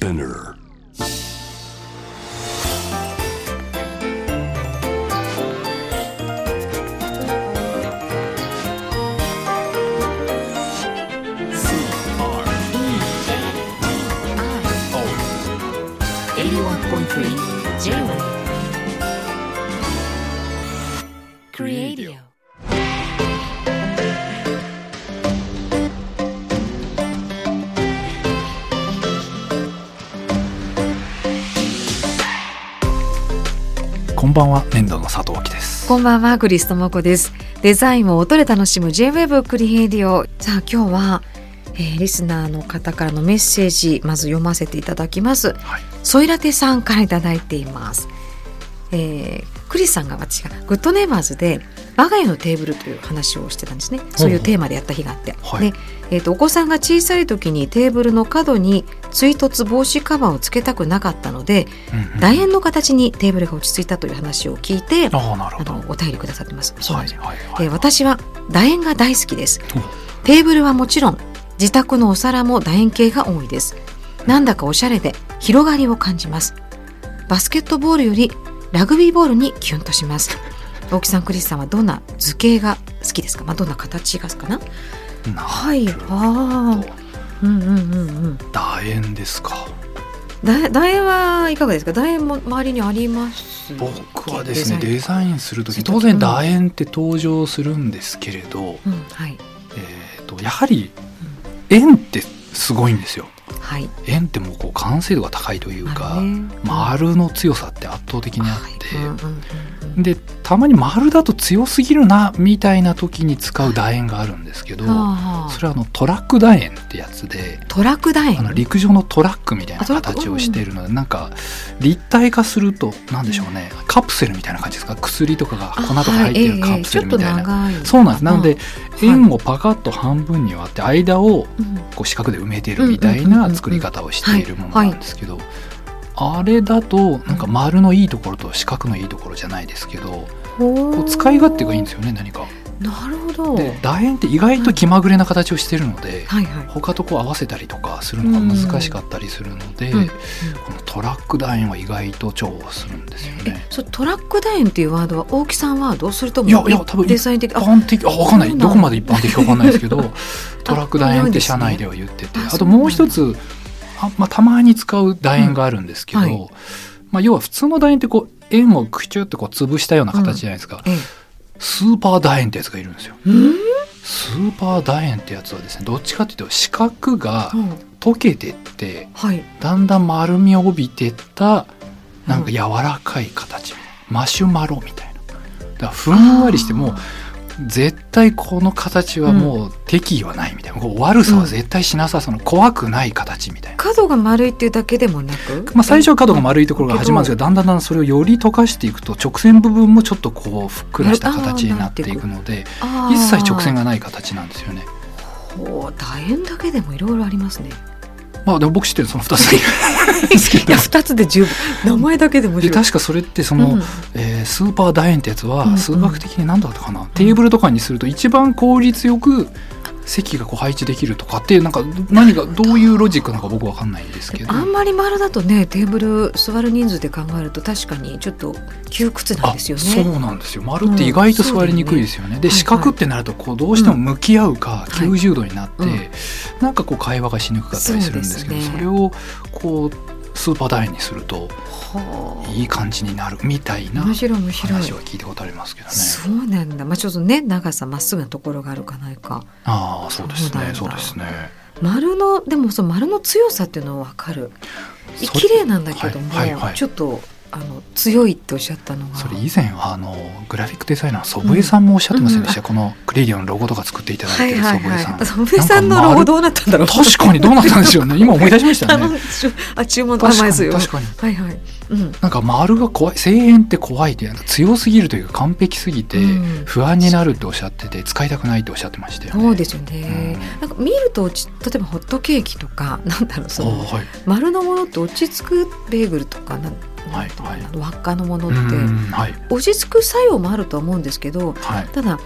Spinner. こんばんは nendo の佐藤オオキですこんばんは、クリストモコです。デザインを音で楽しむ J-WAVE CREADIO。さあ、今日は、えーリスナーの方からのメッセージ、まず読ませていただきます。はいソイラテさんからいただいています。えークリスさんが私がグッドネイバーズで我が家のテーブルという話をしてたんですね。そういうテーマでやった日があって。はいで、えーとお子さんが小さい時にテーブルの角に追突防止カバーをつけたくなかったので、うんうん。楕円の形にテーブルが落ち着いたという話を聞いて、ああなるほど。あのお便りくださってます。そうなんではいはい。えー私は楕円が大好きです。お。テーブルはもちろん自宅のお皿も楕円形が多いです。なんだかおしゃれで広がりを感じます。バスケットボールよりラグビーボールにキュンとします。大木さんクリスさんはどんな図形が好きですか、まあ、どんな形がかな？なはい。ああうんうんうんうん。楕円ですか。だ楕円はいかがですか？楕円も周りにあります？僕はですねデザイン。する時当然楕円って登場するんですけれど、うんはい。えー、とやはり円ってすごいんですよ。はい。円ってもうこう完成度が高いというか、丸の強さって圧倒的にあって、でたまに丸だと強すぎるなみたいな時に使う楕円があるんですけど、はあそれはあのトラック楕円ってやつでトラック楕円？あの陸上のトラックみたいな形をしているのでなんか立体化するとなんでしょうねカプセルみたいな感じですか？薬とかが粉とか入ってるカプセルみたいな、なそうなんです。なのでい。円をパカッと半分に割って間をうん。こう四角で埋めてるみたいな作り方をしているものなんですけどあれだとなんか丸のいいところと四角のいいところじゃないですけどこう使い勝手がいいんですよね何か。なるほど。で楕円って意外と気まぐれな形をしてるのではいはい。他とこう合わせたりとかするのが難しかったりするので、うんうん。このトラック楕円は意外と重宝するんですよえね。そうトラック楕円っていうワードは大木さんワードそれともいやいや多分デザイン的一あ般的あ分かんない。どこまで一般的か分かんないですけど トラック楕円って社内では言っててあともう一つあ、まあ、たまに使う楕円があるんですけど、うんはい。まあ、要は普通の楕円ってこう円をクチュってこう潰したような形じゃないですか、えスーパー楕円ってやつがいるんですよ。スーパー楕円ってやつはですねどっちかっていうと四角がうん。溶けてってはい。だんだん丸みを帯びてったなんか柔らかい形、マシュマロみたいな。だからふんわりしてもう絶対この形はもう敵意はないみたいな、こう悪さは絶対しなさその怖くない形みたいな。角が丸いっていうだけでもなく？まあ、最初は角が丸いところが始まるんですけどだんだんだんだんそれをより溶かしていくと直線部分もちょっとこうふっくらした形になっていくので一切直線ががない形なんですよね。ほう楕円だけでもいろいろありますねまあでも僕知ってるのその2つ。いや二つで十分。名前だけでもで確かそれってその、うん。えースーパー楕円ってやつうんうん。は数学的に何だったかな、テーブルとかにすると一番効率よく席がこう配置できるとかっていうなんか何がどういうロジックなのか僕わかんないんですけど。あんまり丸だとねテーブル座る人数で考えると確かにちょっと窮屈なんあですよね。そうなんですよ。丸って意外と座りにくいですよね。ではい四角ってなるとこうどうしても向き合うかはい。90度になって、うん。なんかこう会話がしにくかったりするんですけどそれをこうスーパー楕円にするとはあいい感じになるみたいな。話は聞いたことありますけどね。そうなんだ。まあちょっとね長さまっすぐなところがあるかないか。ああそうですねそうですね。丸のでもその丸の強さっていうのはわかる。そ綺麗なんだけども、はいはいはいちょっとあの強いっておっしゃったのが。それ以前あのグラフィックデザイナーの祖父江さんもおっしゃってませんでした、うんこのクレイディオのロゴとか作っていただはいいてる祖父江さん、はいはい。祖父江さんのロゴどうなったんだろう。確かにどうなったんでしょうね今思い出しましたね あ注文の名確かに前ですよ。確かにはいはい。うん。なんか丸が怖い声援って怖いという強すぎるというか完璧すぎてうん。不安になるっておっしゃってて使いたくないっておっしゃってましたよね。そうですよね。うん。なんか見ると例えばホットケーキとか なんだろうそのあはい。丸のものって落ち着くベーグルとかなんはいなんてい輪っかのものうってんはい。落ち着く作用もあるとは思うんですけどはい。ただ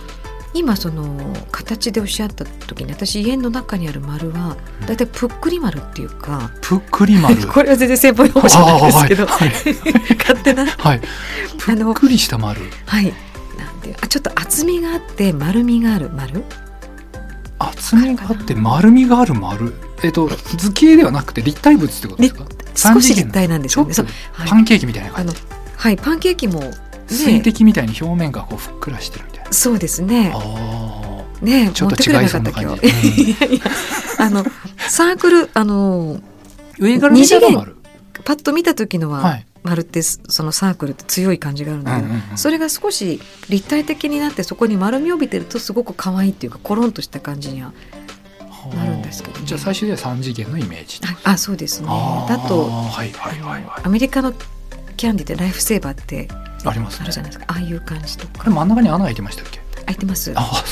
今その形でおっしゃった時に私家の中にある丸はだいたいぷっくり丸っていうか、ぷっくり丸。これは全然先輩の方じゃないですけど、はい。勝手な。はい。ぷっくりした丸。はい。なんていうあちょっと厚みがあって丸みがある。丸？厚みがあって丸みがある丸？えっと図形ではなくて立体物ってことですか？少し立体なんですよね。パンケーキみたいな感じ。はいパンケーキもね。水滴みたいに表面がこうふっくらしてるそうですね。あね持ってくればよかった今日。いやいやあのサークルあのー上から見たら丸パッと見た時のは、はい。丸ってそのサークルって強い感じがあるんだけど、うんうんうん。それが少し立体的になってそこに丸みを帯びてるとすごく可愛いっていうかコロンとした感じにはなるんですけどね。じゃあ最終では三次元のイメージああそうですね。だとはいはいはいはい。アメリカのキャンディーってライフセーバーってありますね。あるじゃないですか。ああいう感じとこかれ真ん中に穴開いてましたっけ？開いてます。あ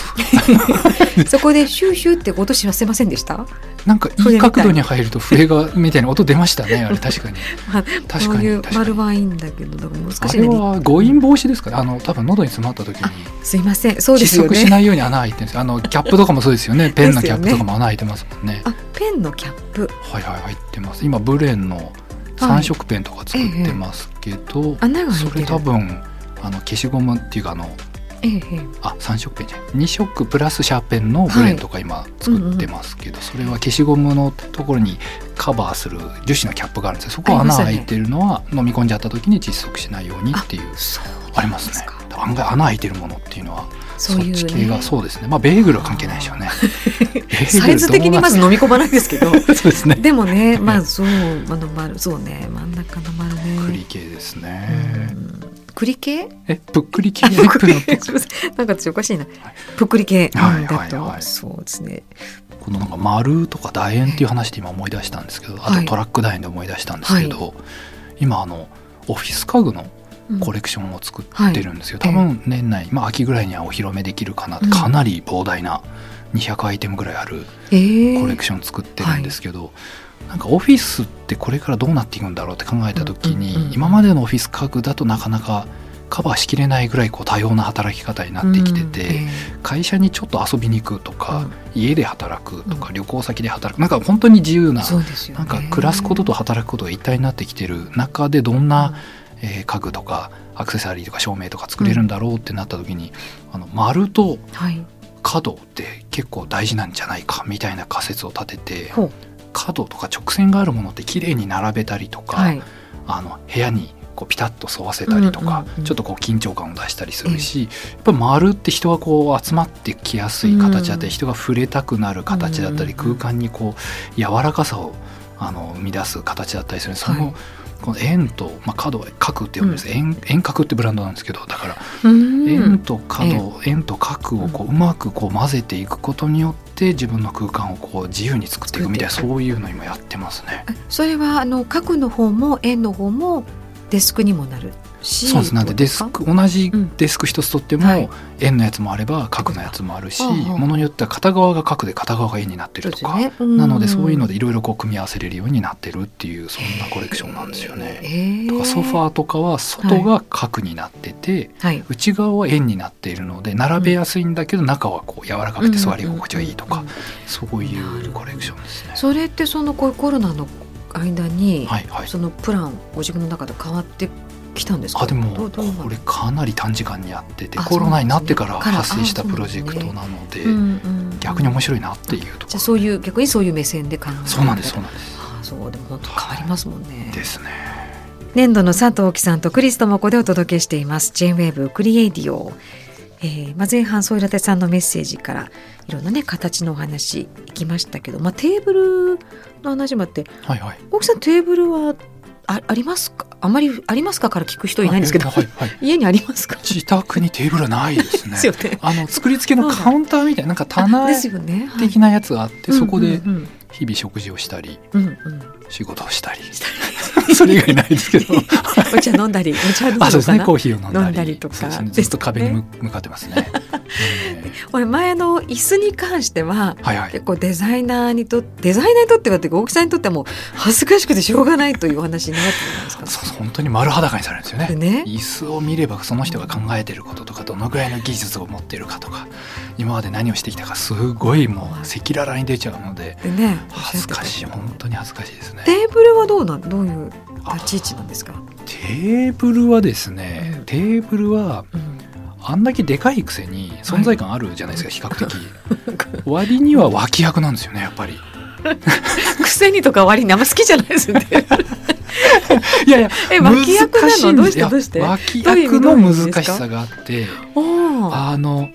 そこでシューシューって音しませませんでした？なんかいい角度に入ると笛がみたいな音出ましたねあれ。確かに。まあ確かに丸はいいんだけどだから難あれしいね。は誤飲防止ですか？ねあの多分喉に詰まった時に。すいません。そうですよ窒息しねないように穴開いてるんですよ。あのキャップとかもそうですよね。ペンのキャップとかも穴開いてますもんね。あペンのキャップ。はいはい入ってます。今ブレンの三色ペンとか作ってますけど、それ多分あの消しゴムっていうかあのあ三色ペンじゃない2色プラスシャーペンのブレンとか今作ってますけど、それは消しゴムのところにカバーする樹脂のキャップがあるんですよ。そこは穴開いてるのは飲み込んじゃった時に窒息しないようにっていうありますね。か案外穴開いてるものっていうのはそういうそっち系がねそうですね。まあベーグルは関係ないでしょうね。サイズ的にまず飲み込まないですけど。そうですね。でもねまあそうあの丸そうね。真ん中の丸ね。栗系ですうねん。栗系？えぷっくり系？あぷっ なんか私おかしいな。ぷっくり系。はいはいはい。とそうですね。このなんか丸とか楕円っていう話で今思い出したんですけどあはい。とトラック楕円で思い出したんですけど、今あのオフィス家具のうんコレクションを作ってるんですよ、はい。多分年内、まあ、秋ぐらいにはお披露目できるかな、うん。かなり膨大な200アイテムぐらいあるええコレクション作ってるんですけど、なんかオフィスってこれからどうなっていくんだろうって考えた時に、うんうんうん今までのオフィス家具だとなかなかカバーしきれないぐらいこう多様な働き方になってきてて、うん。え会社にちょっと遊びに行くとか、うん。家で働くとか、うん。旅行先で働くなんか本当に自由えな、なんか暮らすことと働くことが一体になってきてる中でどんな、えー家具とかアクセサリーとか照明とか作れるんだろうってなった時に、あの丸とはい。角って結構大事なんじゃないかみたいな仮説を立ててほう。角とか直線があるものって綺麗に並べたりとか、はい。あの部屋にこうピタッと沿わせたりとか、うんうんうん。ちょっとこう緊張感を出したりするし、やっぱ丸って人がこう集まってきやすい形だったり、うん。人が触れたくなる形だったり、うんうんうん。空間にこう柔らかさをあの生み出す形だったりする。その、はいこの円と、まあ、角は角って呼ぶんです、円円角ってブランドなんですけどだからうん。円と角、円と角をこううまくこう混ぜていくことによって自分の空間をこう自由に作っていくみたいなそういうの今やってますね。それはあの角の方も円の方もデスクにもなるしそうですなんでデスク同じうん。デスク一つとっても、はい。円のやつもあれば角のやつもあるし、ものによっては片側が角で片側が円になってるとか、ね。なのでそういうのででいろいろこう組み合わせれるようになってるっていうそんなコレクションなんですよね。えとかソファーとかは外が角になってて、はい。内側は円になっているので並べやすいんだけど中はこう柔らかくて座り心地がいいとか、そういうコレクションですね。それってそのコロナの間に、はいはい。そのプランご自分の中で変わってきたんですか？あでもこれかなり短時間にやっててあコロナになってから発生したプロジェクトなので、うんうん逆に面白いなっていうところ。じゃあそういう逆にそういう目線で考えて。そうなんですそうなんです。ああそうでも本当変わりますもんね。ですね。年度の佐藤貴さんとクリストモコでお届けしています。J-WAVE クリエイディオ、えーまあ、前半ソイラテさんのメッセージからいろんなね形のお話いきましたけど、まあ、テーブルの話もあってはいはい。大木さんテーブルはあありますか？あまりありますか？から聞く人いないんですけど、あはいはい。家にありますか？自宅にテーブルはないですね。ね。あの作り付けのカウンターみたいななんか棚あですよね、はい。的なやつがあって、そこでうんうん日々食事をしたりうんうん。うん仕事をしたりそれ以外ないですけど。お茶飲んだりお茶飲むのかな？あそうですね。コーヒーを飲んだり。とか。ね、ずっと壁に向向かってますね。ええ俺前の椅子に関してははいはい。結構デザイナーにとデザイナーにとってはっていうか大木さんにとってはもう恥ずかしくてしょうがないというお話になってるじゃないですか。そうそう。本当に丸裸にされるんですよね。でね。椅子を見ればその人が考えてることとかどのぐらいの技術を持ってるかとか今まで何をしてきたかすごいもう赤裸々に出ちゃうのででね恥ずかしい。本当に恥ずかしいですね。テーブルはどうなんどういう立ち位置なんですか？テーブルはですねテーブルはうん。あんだけでかいくせに存在感あるじゃないですか、比較的。割には脇役なんですよねやっぱり。くせにとか割にあんま好きじゃないですよね。いやいやえ脇役なの？どうしてどうして？脇役の難しさがあってあの、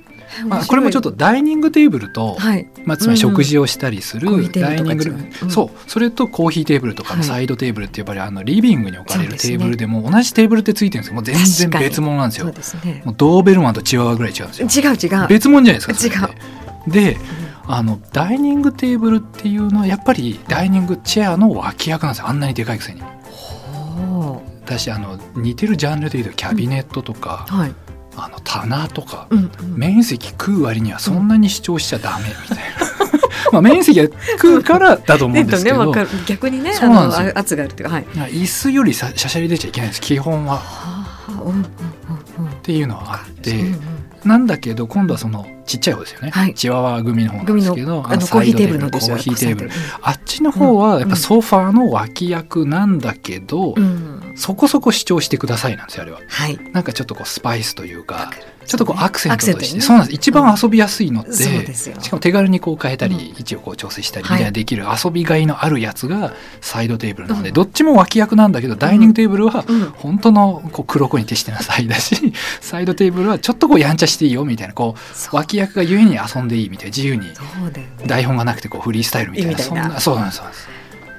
まあ、これもちょっとダイニングテーブルと、はい。まあ、つまり食事をしたりするダイニングううん。そう。それとコーヒーテーブルとかのはい。サイドテーブルってやっぱりあのリビングに置かれるテーブルでも同じテーブルってついてるんですよ。もう全然別物なんですそうよですね。もうドーベルマンとチワワぐらい違うんですよ。違う違う。別物じゃないですか違う。であのダイニングテーブルっていうのはやっぱりダイニングチェアの脇役なんですよ。あんなにでかいくせに。ほ私あの似てるジャンルでいうとキャビネットとか、うはい。あの棚とか、うんうん。面積食う割にはそんなに主張しちゃダメみたいな。まあ面積は食うからだと思うんですけど、わかる。逆にね、そうなんです圧があるっていうか、はい。椅子よりさしゃしゃり出ちゃいけないんです。基本は。っていうのはあって、うんうん。なんだけど今度はそのちっちゃい方ですよね、はいチワワ組の方なんですけどあのコーヒーテーブルのコ。ーヒーテーブルコあっちの方はやっぱソファーの脇役なんだけど、ーうん。そこそこ主張してくださいなんですよあれははい。なんかちょっとこうスパイスというかちょっとこうアクセントとして、ね。そうなんです。一番遊びやすいのって、そうですよ。しかも手軽にこう変えたり、うん。位置をこう調整したりみはいたい。なできる遊びがいのあるやつがサイドテーブルなので、うん。どっちも脇役なんだけどダイニングテーブルはうん。本当のこう黒子に徹してなさいだし サイドテーブルはちょっとこうやんちゃしていいよみたいなこう脇役がゆえに遊んでいいみたいな自由に。台本がなくてこうフリースタイルみたいな。そんなそうなんです。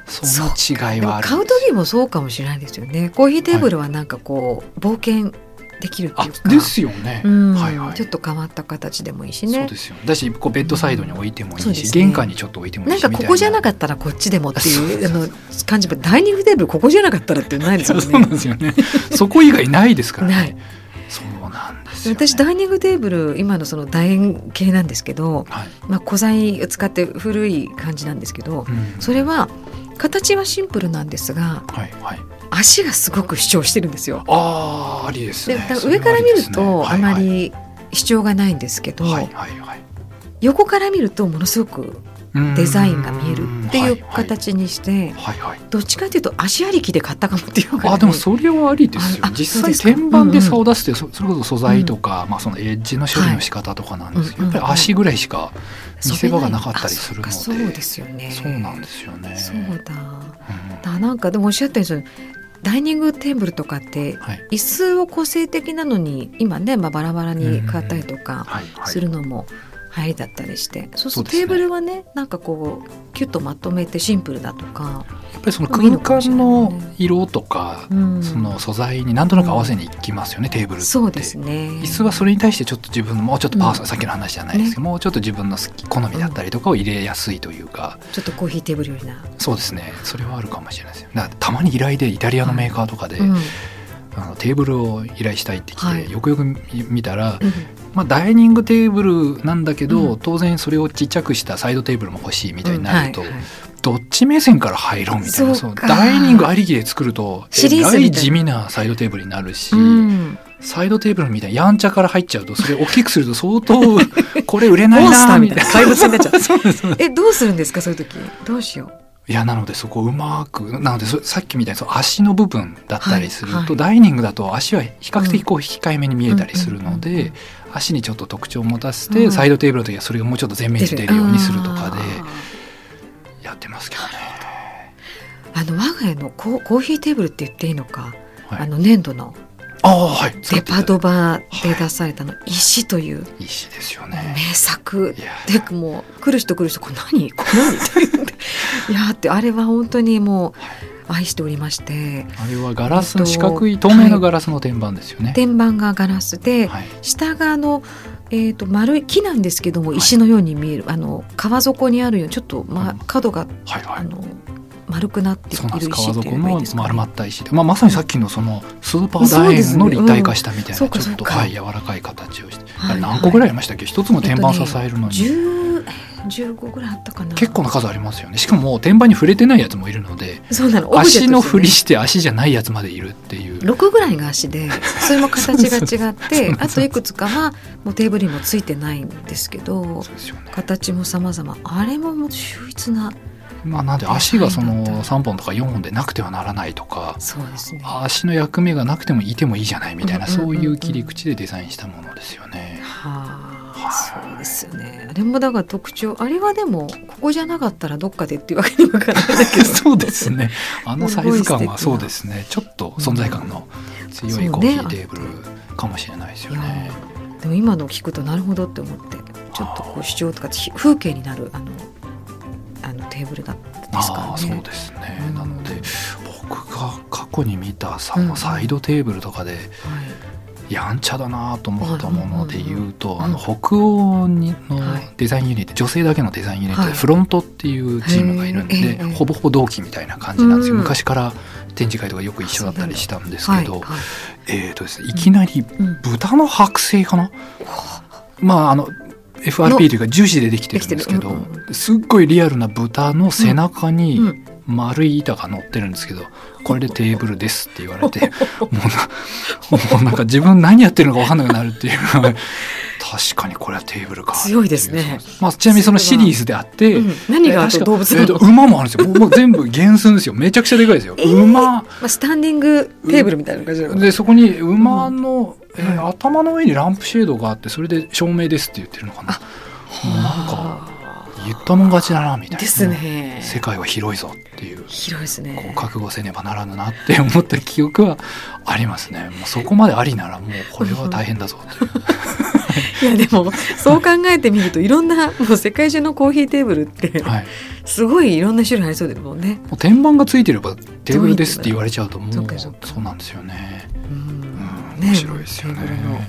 その違いはあるんです。時もそうかもしれないですよね。コーヒーテーブルはなんかこう、冒険できるってあいうか。ですよね、うん、はいはい。ちょっと変わった形でもいいしそうね。ですよ。だしこうベッドサイドに置いてもいいし、そうですね。玄関にちょっと置いてもいしないんかここじゃなかったらこっちでもっていう あの感じもダイニングテーブルここじゃなかったらってないですよそうなんね。ですよね。そこ以外ないですからね。ない。そうなんですよ、ね、私ダイニングテーブル今のその楕円形なんですけど、はい、まあ、古材を使って古い感じなんですけどうん。それは形はシンプルなんですがはいはい足がすごく主張してるんですよ。ああありですでねだから上から見るとあまはいり主張がないんですけど、はいはいはい。横から見るとものすごくはいデザインが見えるっていうはい形にして、はいはい。どっちかというと足ありきで買ったかもっていうか、あでもそれはありですよ。実際天板で差を出すってそそれこそ素材とか、まあ、そのエッジの処理の仕方とかなんですけど、はい。やっぱり足ぐらいしか見せ場がなかったりそするので。あそうですよね。そうなんですよね。そうだ。うんだなんかでもおっしゃったようにダイニングテーブルとかってはい。椅子を個性的なのに今ね、まあ、バラバラに買ったりとかするのも入りだったりして、そうするとテーブルはねなんかこうキュッとまとめてシンプルだとか、やっぱりその空間の色とか、うん。その素材になんとなく合わせにいきますよね、テーブルって。そうですね。椅子はそれに対してちょっと自分のもうちょっとパーソナル、うんさっきの話じゃないですけど、もうちょっと自分の好き好みだったりとかを入れやすいというか、ちょっとコーヒーテーブルよりな、そうですね。それはあるかもしれないですよ。たまに依頼でイタリアのメーカーとかで、うんあのテーブルを依頼したいって来て、はい。よくよく見見たら、うん。まあ、ダイニングテーブルなんだけど、うん。当然それをちっちゃくしたサイドテーブルも欲しいみたいになると、うん。はいはいどっち目線から入ろうみたいなそうか。ダイニングありきで作るとえらい地味なサイドテーブルになるし、うん。サイドテーブルみたいなやんちゃから入っちゃうとそれ大きくすると相当 これ売れないなーみたいな。怪物になっちゃう。えどうするんですかそういう時。どうしよいやなのでそこうまくなのでそさっきみたいにその足の部分だったりすると、はい。はいダイニングだと足は比較的こう控えめに見えたりするので、うん足にちょっと特徴を持たせて、うん。サイドテーブルの時はそれがもうちょっと前う面に出るようにするとかであやってますけどね。ーあの我が家のコーコーヒーテーブルって言っていいのか、はい。あの粘土のああはい。デパドバで出されたの石という。石ですよ名ね。作。いや。でもう来る人来る人これ何これ何って いやーってあれは本当にもう愛しておりまして。あれはガラスえっと四角い透明のガラスの天板ですよね。天板がガラスで、はい。下があの、えー、と丸い木なんですけどもはい。石のように見える、あの川底にあるようにちょっと、まうん。角がはいはい。あの丸くなっている石い川底のうのがいいです。か、丸まね、った石で、まあ、まさにさっきのそのスーパー楕円の立体化したみたいな、ね。うんちょっと、はい、柔らかい形をして、はい何個ぐらいありましたっけ？一つの天板支えるのに、10 15ぐらいあったかな。結構な数ありますよね。しかも天板に触れてないやつもいるのでそうなの。ね。足の振りして足じゃないやつまでいるっていう。6ぐらいが足でそれも形が違って あといくつかはもうテーブルにもついてないんですけどね。形も様々。あれももう秀逸なまあなんで足がそのはいだった3本とか4本でなくてはならないとかね。足の役目がなくてもいてもいいじゃないみたいなそういう切り口でデザインしたものですよね。はあはい。そうですよね。あれもだから特徴あれはでもここじゃなかったらどっかでっていうわけにもいかないんだけど。そうですね。あのサイズ感はそうですね。ちょっと存在感の強いコーヒーテーブルかもしれないですよね。でも今の聞くとなるほどって思ってちょっとこう主張とかひ風景になるあのあのテーブルだったですからああそうね。ですね、うん。なので僕が過去に見たさうん。サイドテーブルとかではい。やんちゃだなと思ったもので言うと、うんあの北欧にのはい。デザインユニット、女性だけのデザインユニットはい。でフロントっていうチームがいるんで、ほぼほぼ同期みたいな感じなんですよ、うん。昔から展示会とかよく一緒だったりしたんですけど、えーとですね、いきなりうん。豚の剥製かな、まああの FRP というか樹脂でできてるんですけど、できてる。すっごいリアルな豚の背中にうん。丸い板が乗ってるんですけど、これでテーブルですって言われて もうなもうなんか自分何やってるのか分かんなくなるっていう。確かにこれはテーブルか強いですね、まあ、ちなみにそのシリーズであって、うん。何が動物なのえーと馬もあるんですよ。もう全部原寸ですよ。めちゃくちゃでかいですよ、えー。馬。まあ、スタンディングテーブルみたいな感じでそこに馬の、えーは頭の上にランプシェードがあってそれで照明ですって言ってるのかな。もうなんかは言ったもん勝ちだなみたいな。あですね。世界は広いぞっていう。広いですこうね覚悟せねばならぬなって思った記憶はありますね。もうそこまでありならもうこれは大変だぞという、いやでもそう考えてみるといろんなもう世界中のコーヒーテーブルってはい、すごいいろんな種類ありそうですもんね。もう天板がついてればテーブルですって言われちゃうともうそうなんですよね、うんうん、面白いですよね。テーブルの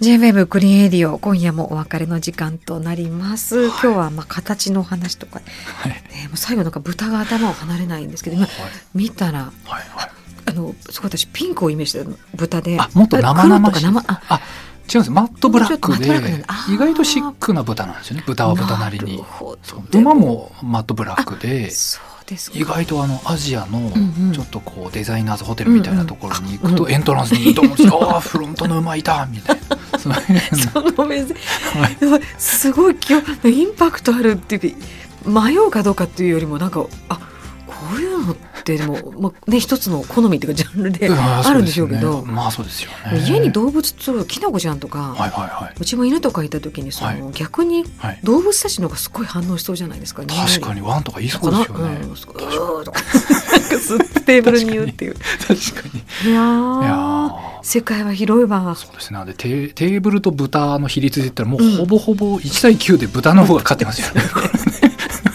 J-WEB クリエイディオ今夜もお別れの時間となります、今日はまあ形のお話とか、はい。ね、もう最後なんか豚が頭を離れないんですけど今はい。見たらはいはい。あのすごい私ピンクをイメージしてた豚で。あもっと生々しい。ああ違うんですマットブラックで意外とシックな豚なんですよね。豚は豚なりに。馬もマットブラックで。そ意外とあのアジアのちょっとこうデザイナーズホテルみたいなところに行くとうんエントランスにドン ああフロントの馬いたみたいな。その目線はいすごいインパクトあるっていうか迷うかどうかっていうよりもなんかあってでも、まあね、一つの好みっていうかジャンルであるんでしょうけど。まあそうですよね。家に動物とキノコちゃんとか、はいはいはうちも犬とかいた時にその、はい。逆に動物たちの方がすごい反応しそうじゃないですか確かににワンとか言いそうですよね。うん、すごいうーとかテーブルに言うっていう。確かに。いや世界は広いわ。そうですね。なんでテーテーブルと豚の比率で言ったらもううん。ほぼほぼ1対9で豚の方が勝ってますよね。これね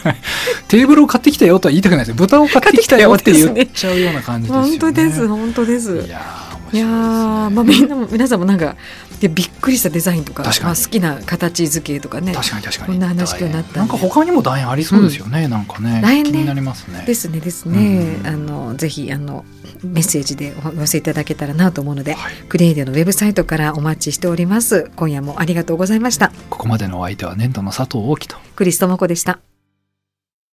はい テーブルを買ってきたよとは言いたくないですよ。豚を買ってきたよって言っちゃうような感じですよね。本当です本当です。いやいやーまあみんなも皆さんもなんかでびっくりしたデザインとかまあ、好きな形付けとかね。確かに確かに。こんな話今日なったなんか他にも楕円ありそうですよね、なんかね。楕円ね気になりますね。ですねですね、うん。あのぜひあのメッセージでお寄せいただけたらなと思うので、はい。クリエイデのウェブサイトからお待ちしております。今夜もありがとうございました。ここまでのお相手は年度の佐藤大樹と。クリストモコでした